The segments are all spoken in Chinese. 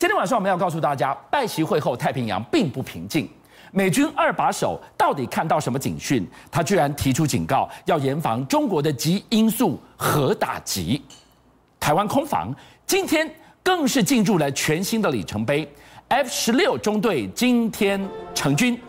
今天晚上我们要告诉大家，拜习会后太平洋并不平静。美军二把手到底看到什么警讯？他居然提出警告，要严防中国的极音速核打击。台湾空防今天更是进入了全新的里程碑，F 十六中队今天成军，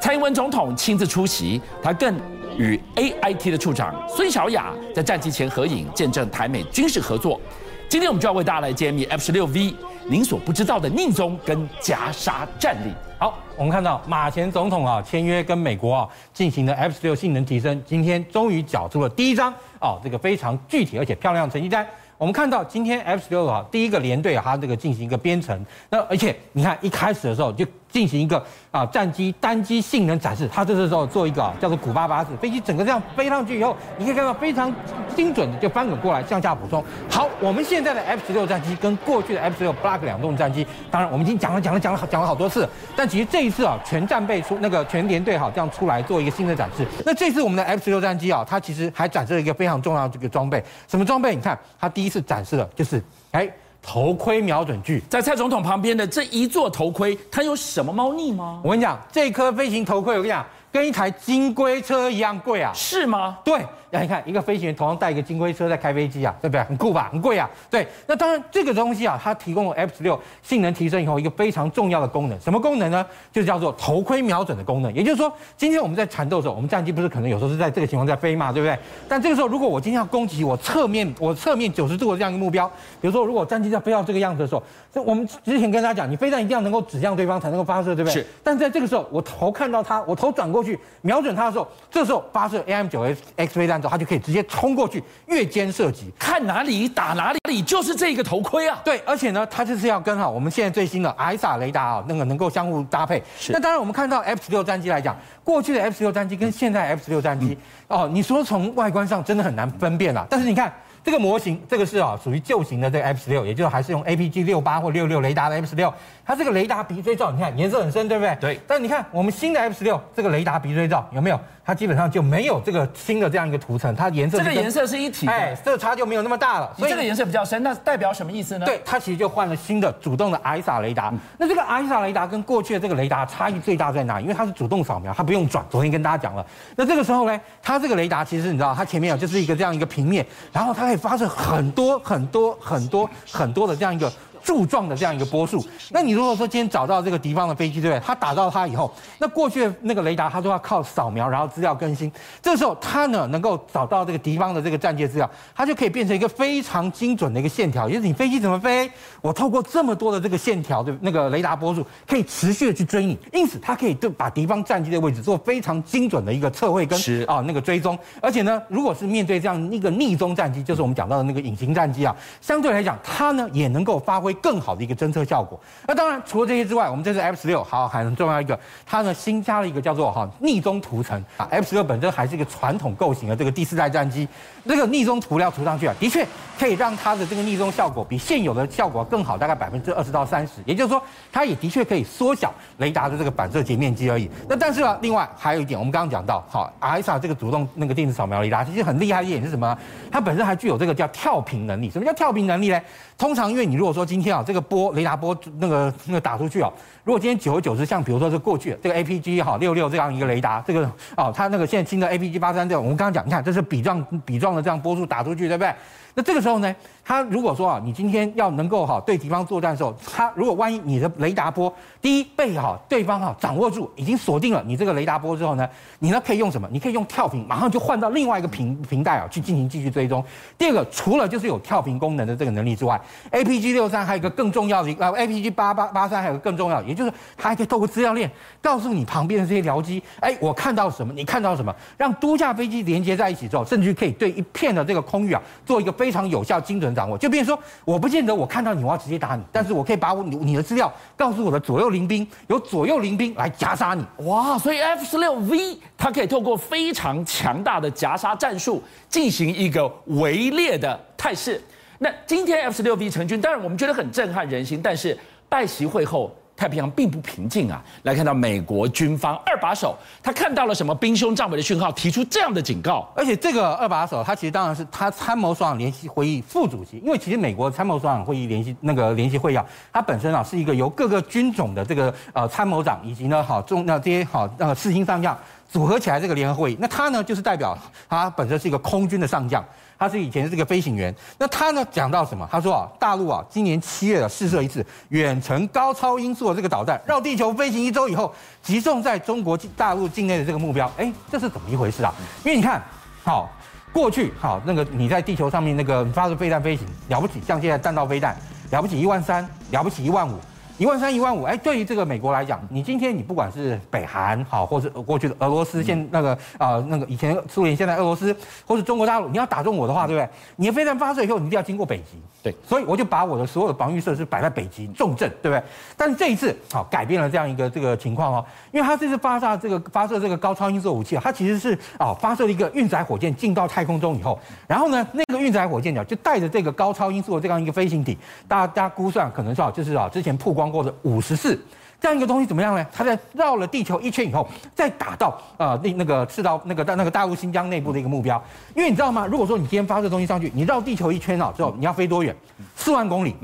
蔡英文总统亲自出席，他更与 AIT 的处长孙小雅在战机前合影，见证台美军事合作。今天我们就要为大家来揭秘 F 十六 V 您所不知道的匿踪跟夹杀战力。好，我们看到马前总统啊签约跟美国啊进行的 F 十六性能提升，今天终于缴出了第一张哦，这个非常具体而且漂亮的成绩单。我们看到今天 F 十六啊第一个连队啊，它这个进行一个编程，那而且你看一开始的时候就。进行一个啊战机单机性能展示，它这时候做一个啊叫做古巴巴式飞机，整个这样飞上去以后，你可以看到非常精准的就翻滚过来向下补充。好，我们现在的 F 十六战机跟过去的 F 十六 Block 两动战机，当然我们已经讲了讲了讲了讲了好多次，但其实这一次啊全战备出那个全联队哈这样出来做一个新的展示。那这次我们的 F 十六战机啊，它其实还展示了一个非常重要的这个装备，什么装备？你看它第一次展示的就是哎。头盔瞄准具，在蔡总统旁边的这一座头盔，它有什么猫腻吗？我跟你讲，这颗飞行头盔，我跟你讲，跟一台金龟车一样贵啊！是吗？对。那你看，一个飞行员头上戴一个金龟车在开飞机啊，对不对？很酷吧？很贵啊。对，那当然这个东西啊，它提供了 F 十六性能提升以后一个非常重要的功能，什么功能呢？就叫做头盔瞄准的功能。也就是说，今天我们在缠斗的时候，我们战机不是可能有时候是在这个情况在飞嘛，对不对？但这个时候，如果我今天要攻击我侧面，我侧面九十度的这样一个目标，比如说，如果战机在飞到这个样子的时候，这我们之前跟大家讲，你飞弹一定要能够指向对方才能够发射，对不对？是。但在这个时候，我头看到它，我头转过去瞄准它的时候，这时候发射 AIM 九 X 飞弹之后，它就可以直接冲。过去，越肩射击，看哪里打哪里，就是这个头盔啊。对，而且呢，它就是要跟哈我们现在最新的 ISA 雷达啊，那个能够相互搭配。是。那当然，我们看到 F 十六战机来讲，过去的 F 十六战机跟现在 F 十六战机，嗯、哦，你说从外观上真的很难分辨啊。但是你看这个模型，这个是啊属于旧型的这个 F 十六，也就是还是用 APG 六八或六六雷达的 F 十六。它这个雷达鼻锥罩，你看颜色很深，对不对？对。但你看我们新的 F 十六这个雷达鼻锥罩有没有？它基本上就没有这个新的这样一个涂层，它颜色这个颜色是一体的，哎，色差就没有那么大了。所以这个颜色比较深，那代表什么意思呢？对，它其实就换了新的主动的 ISA 雷达。嗯、那这个 ISA 雷达跟过去的这个雷达差异最大在哪？因为它是主动扫描，它不用转。昨天跟大家讲了，那这个时候呢，它这个雷达其实你知道，它前面啊就是一个这样一个平面，然后它可会发生很多很多很多很多的这样一个。柱状的这样一个波束，那你如果说今天找到这个敌方的飞机，对不对？他打到它以后，那过去的那个雷达它都要靠扫描，然后资料更新。这时候它呢能够找到这个敌方的这个战界资料，它就可以变成一个非常精准的一个线条。也就是你飞机怎么飞，我透过这么多的这个线条的那个雷达波束，可以持续的去追你。因此它可以对把敌方战机的位置做非常精准的一个测绘跟啊那个追踪。而且呢，如果是面对这样一个逆踪战机，就是我们讲到的那个隐形战机啊，相对来讲它呢也能够发挥。更好的一个侦测效果。那当然，除了这些之外，我们这次 F 十六好还很重要一个，它呢新加了一个叫做哈逆中涂层啊。F 十六本身还是一个传统构型的这个第四代战机，这个逆中涂料涂上去啊，的确可以让它的这个逆中效果比现有的效果更好，大概百分之二十到三十。也就是说，它也的确可以缩小雷达的这个反射截面积而已。那但是呢，另外还有一点，我们刚刚讲到，好，ISA 这个主动那个电子扫描雷达其实很厉害一点是什么？它本身还具有这个叫跳频能力。什么叫跳频能力呢？通常因为你如果说今啊这个波雷达波那个那个打出去啊，如果今天久而久之，像比如说是过去这个 APG 哈六六这样一个雷达，这个哦它那个现在新的 APG 八三这种，我们刚刚讲，你看这是笔状笔状的这样波数打出去，对不对？那这个时候呢，他如果说啊，你今天要能够哈对敌方作战的时候，他如果万一你的雷达波第一被哈对方哈掌握住，已经锁定了你这个雷达波之后呢，你呢可以用什么？你可以用跳频，马上就换到另外一个频频带啊去进行继续追踪。第二个，除了就是有跳频功能的这个能力之外，APG 六三还有一个更重要的一个，APG 八八八三还有个更重要的，也就是它还可以透过资料链告诉你旁边的这些僚机，哎，我看到什么？你看到什么？让多架飞机连接在一起之后，甚至可以对一片的这个空域啊做一个非非常有效、精准掌握，就比如说，我不见得我看到你，我要直接打你，但是我可以把我你你的资料告诉我的左右邻兵，由左右邻兵来夹杀你。哇，所以 F 十六 V 它可以透过非常强大的夹杀战术进行一个围猎的态势。那今天 F 十六 V 成军，当然我们觉得很震撼人心，但是拜习会后太平洋并不平静啊！来看到美国军方二把手，他看到了什么兵凶战危的讯号，提出这样的警告。而且这个二把手，他其实当然是他参谋首长联席会议副主席，因为其实美国参谋首长会议联席那个联席会议啊，它本身啊是一个由各个军种的这个呃参谋长以及呢好中那这些好那个四星上将组合起来这个联合会议，那他呢就是代表他本身是一个空军的上将。他是以前是个飞行员，那他呢讲到什么？他说啊，大陆啊，今年七月啊试射一次远程高超音速的这个导弹，绕地球飞行一周以后，击中在中国大陆境内的这个目标。哎，这是怎么一回事啊？因为你看，好，过去好那个你在地球上面那个发射飞弹飞行了不起，像现在弹道飞弹了不起一万三，了不起一万五。一万三一万五，哎，对于这个美国来讲，你今天你不管是北韩好，或是过去的俄罗斯，现那个啊、呃、那个以前苏联，现在俄罗斯，或是中国大陆，你要打中我的话，对不对？你的飞弹发射以后，你一定要经过北极，对，所以我就把我的所有的防御设施摆在北极重镇，对不对？但是这一次好改变了这样一个这个情况哦，因为它这次发射这个发射这个高超音速武器啊，它其实是啊发射了一个运载火箭进到太空中以后，然后呢那个运载火箭呢就带着这个高超音速的这样一个飞行体，大家估算可能是啊就是啊之前曝光过的五十。四这样一个东西怎么样呢？它在绕了地球一圈以后，再打到呃那那个赤道那个大那个大陆新疆内部的一个目标。因为你知道吗？如果说你今天发射东西上去，你绕地球一圈啊之后，你要飞多远？四万公里。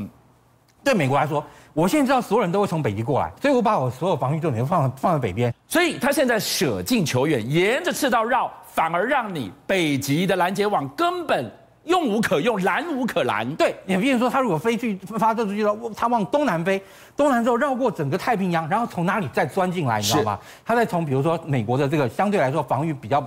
对美国来说，我现在知道所有人都会从北极过来，所以我把我所有防御重点都放放在北边。所以他现在舍近求远，沿着赤道绕，反而让你北极的拦截网根本。用无可用，拦无可拦。对，你比如说，他如果飞去发射出去了，他往东南飞，东南之后绕过整个太平洋，然后从哪里再钻进来，你知道吗？他再从比如说美国的这个相对来说防御比较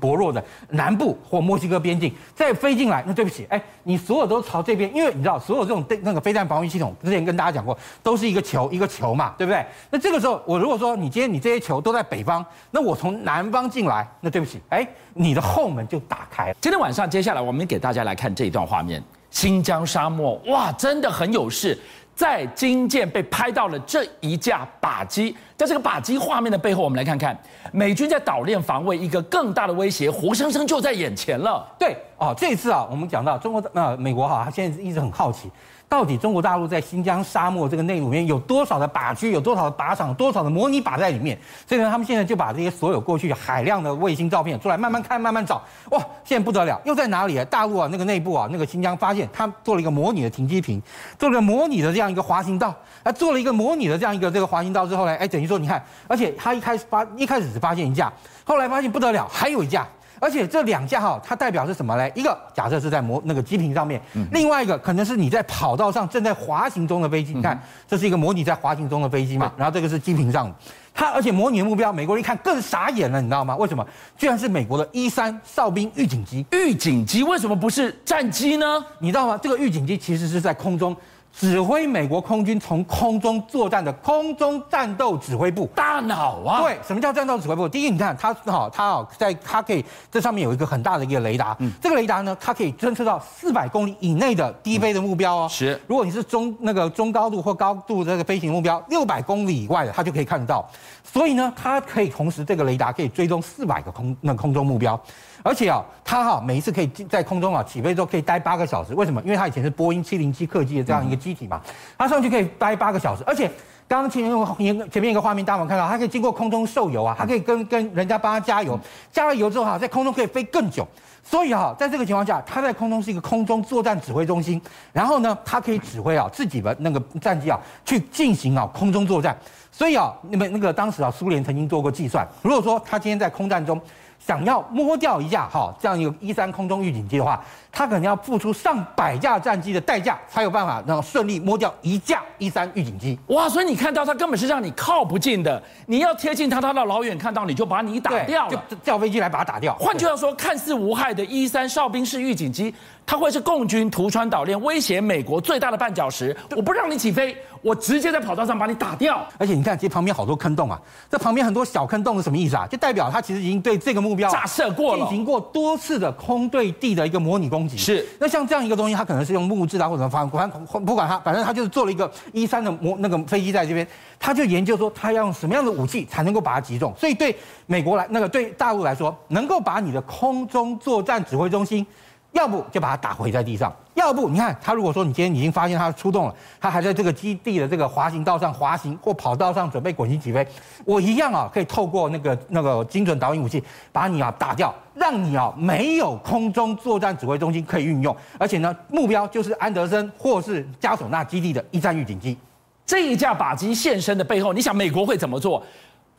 薄弱的南部或墨西哥边境再飞进来，那对不起，哎，你所有都朝这边，因为你知道，所有这种那个飞弹防御系统，之前跟大家讲过，都是一个球一个球嘛，对不对？那这个时候，我如果说你今天你这些球都在北方，那我从南方进来，那对不起，哎。你的后门就打开了。今天晚上，接下来我们给大家来看这一段画面：新疆沙漠，哇，真的很有事。在金舰被拍到了这一架靶机，在这个靶机画面的背后，我们来看看美军在岛链防卫，一个更大的威胁，活生生就在眼前了。对，啊，这次啊，我们讲到中国，那，美国哈，他现在一直很好奇。到底中国大陆在新疆沙漠这个内陆里面有多少的靶区，有多少的靶场，多少的模拟靶在里面？所以呢，他们现在就把这些所有过去海量的卫星照片出来，慢慢看，慢慢找。哇，现在不得了，又在哪里啊？大陆啊，那个内部啊，那个新疆发现他做了一个模拟的停机坪，做了个模拟的这样一个滑行道，啊，做了一个模拟的这样一个这个滑行道之后呢，哎，等于说你看，而且他一开始发一开始只发现一架，后来发现不得了，还有一架。而且这两架哈，它代表是什么嘞？一个假设是在模那个机坪上面，另外一个可能是你在跑道上正在滑行中的飞机。你看，这是一个模拟在滑行中的飞机嘛？然后这个是机坪上的，它而且模拟的目标，美国人一看更傻眼了，你知道吗？为什么？居然是美国的一三哨兵预警机。预警机为什么不是战机呢？你知道吗？这个预警机其实是在空中。指挥美国空军从空中作战的空中战斗指挥部，大脑啊！对，什么叫战斗指挥部？第一，你看它好，它好在它可以这上面有一个很大的一个雷达，嗯，这个雷达呢，它可以侦测到四百公里以内的低飞的目标哦。是，如果你是中那个中高度或高度这个飞行目标，六百公里以外的，它就可以看得到。所以呢，它可以同时这个雷达可以追踪四百个空那空中目标。而且啊，它哈每一次可以在空中啊起飞之后可以待八个小时，为什么？因为它以前是波音七零七客机的这样一个机体嘛，它上去可以待八个小时。而且刚刚前面前面一个画面，大家有看到？它可以经过空中受油啊，它可以跟跟人家帮它加油，加了油之后哈，在空中可以飞更久。所以哈，在这个情况下，它在空中是一个空中作战指挥中心，然后呢，它可以指挥啊自己的那个战机啊去进行啊空中作战。所以啊，那么那个当时啊，苏联曾经做过计算，如果说它今天在空战中。想要摸掉一架哈这样一个一三空中预警机的话，他可能要付出上百架战机的代价，才有办法让顺利摸掉一架一三预警机。哇，所以你看到它根本是让你靠不近的，你要贴近它，它到老远看到你就把你打掉了，就叫飞机来把它打掉。换句话说，看似无害的一三哨兵式预警机。它会是共军图川岛链，威胁美国最大的绊脚石。我不让你起飞，我直接在跑道上把你打掉。而且你看，其实旁边好多坑洞啊，这旁边很多小坑洞是什么意思啊？就代表它其实已经对这个目标炸射过了，进行过多次的空对地的一个模拟攻击。是。那像这样一个东西，它可能是用木质啊，或者反反不管它，反正它就是做了一个一三的模那个飞机在这边，他就研究说他要用什么样的武器才能够把它击中。所以对美国来，那个对大陆来说，能够把你的空中作战指挥中心。要不就把它打回在地上，要不你看他如果说你今天已经发现他出动了，他还在这个基地的这个滑行道上滑行或跑道上准备滚行起飞，我一样啊可以透过那个那个精准导引武器把你啊打掉，让你啊没有空中作战指挥中心可以运用，而且呢目标就是安德森或是加索纳基地的一战预警机。这一架靶机现身的背后，你想美国会怎么做？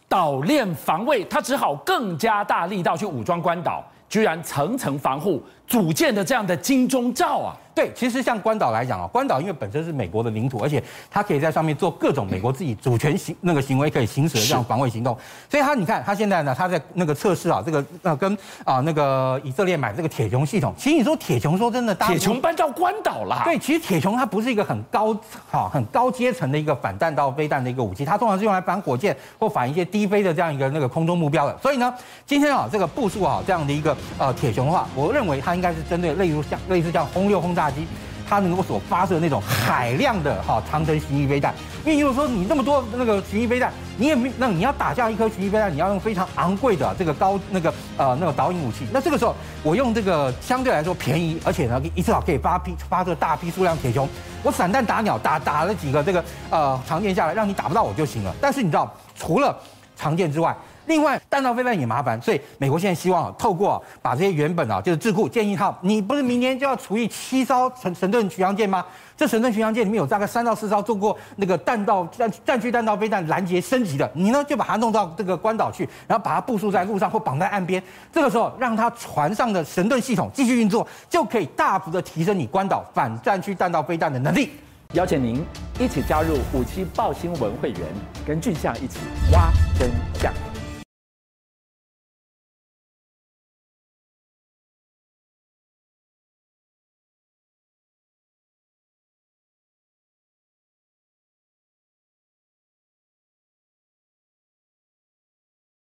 岛链防卫，他只好更加大力道去武装关岛。居然层层防护组建的这样的金钟罩啊！对，其实像关岛来讲啊，关岛因为本身是美国的领土，而且它可以在上面做各种美国自己主权行那个行为可以行使的这样防卫行动。所以它你看，它现在呢，它在那个测试啊，这个呃跟啊那个以色列买这个铁穹系统。其实你说铁穹，说真的，铁穹搬到关岛了。对，其实铁穹它不是一个很高好很高阶层的一个反弹道飞弹的一个武器，它通常是用来反火箭或反一些低飞的这样一个那个空中目标的。所以呢，今天啊这个部署啊这样的一个。呃，铁穹的话，我认为它应该是针对类似像类似像轰六轰炸机，它能够所发射那种海量的哈长程巡弋飞弹。因为如果说你那么多那个巡弋飞弹，你也没那你要打下一颗巡弋飞弹，你要用非常昂贵的这个高那个呃那个导引武器。那这个时候，我用这个相对来说便宜，而且呢一次好可以发批发射大批数量铁穹，我散弹打鸟打打了几个这个呃长剑下来，让你打不到我就行了。但是你知道，除了长剑之外，另外，弹道飞弹也麻烦，所以美国现在希望透过把这些原本啊，就是智库建议他，你不是明年就要除以七艘神神盾巡洋舰吗？这神盾巡洋舰里面有大概三到四艘做过那个弹道战战区弹道飞弹拦截升级的，你呢就把它弄到这个关岛去，然后把它部署在路上或绑在岸边，这个时候让它船上的神盾系统继续运作，就可以大幅的提升你关岛反战区弹道飞弹的能力。邀请您一起加入五七报新闻会员，跟俊相一起挖真相。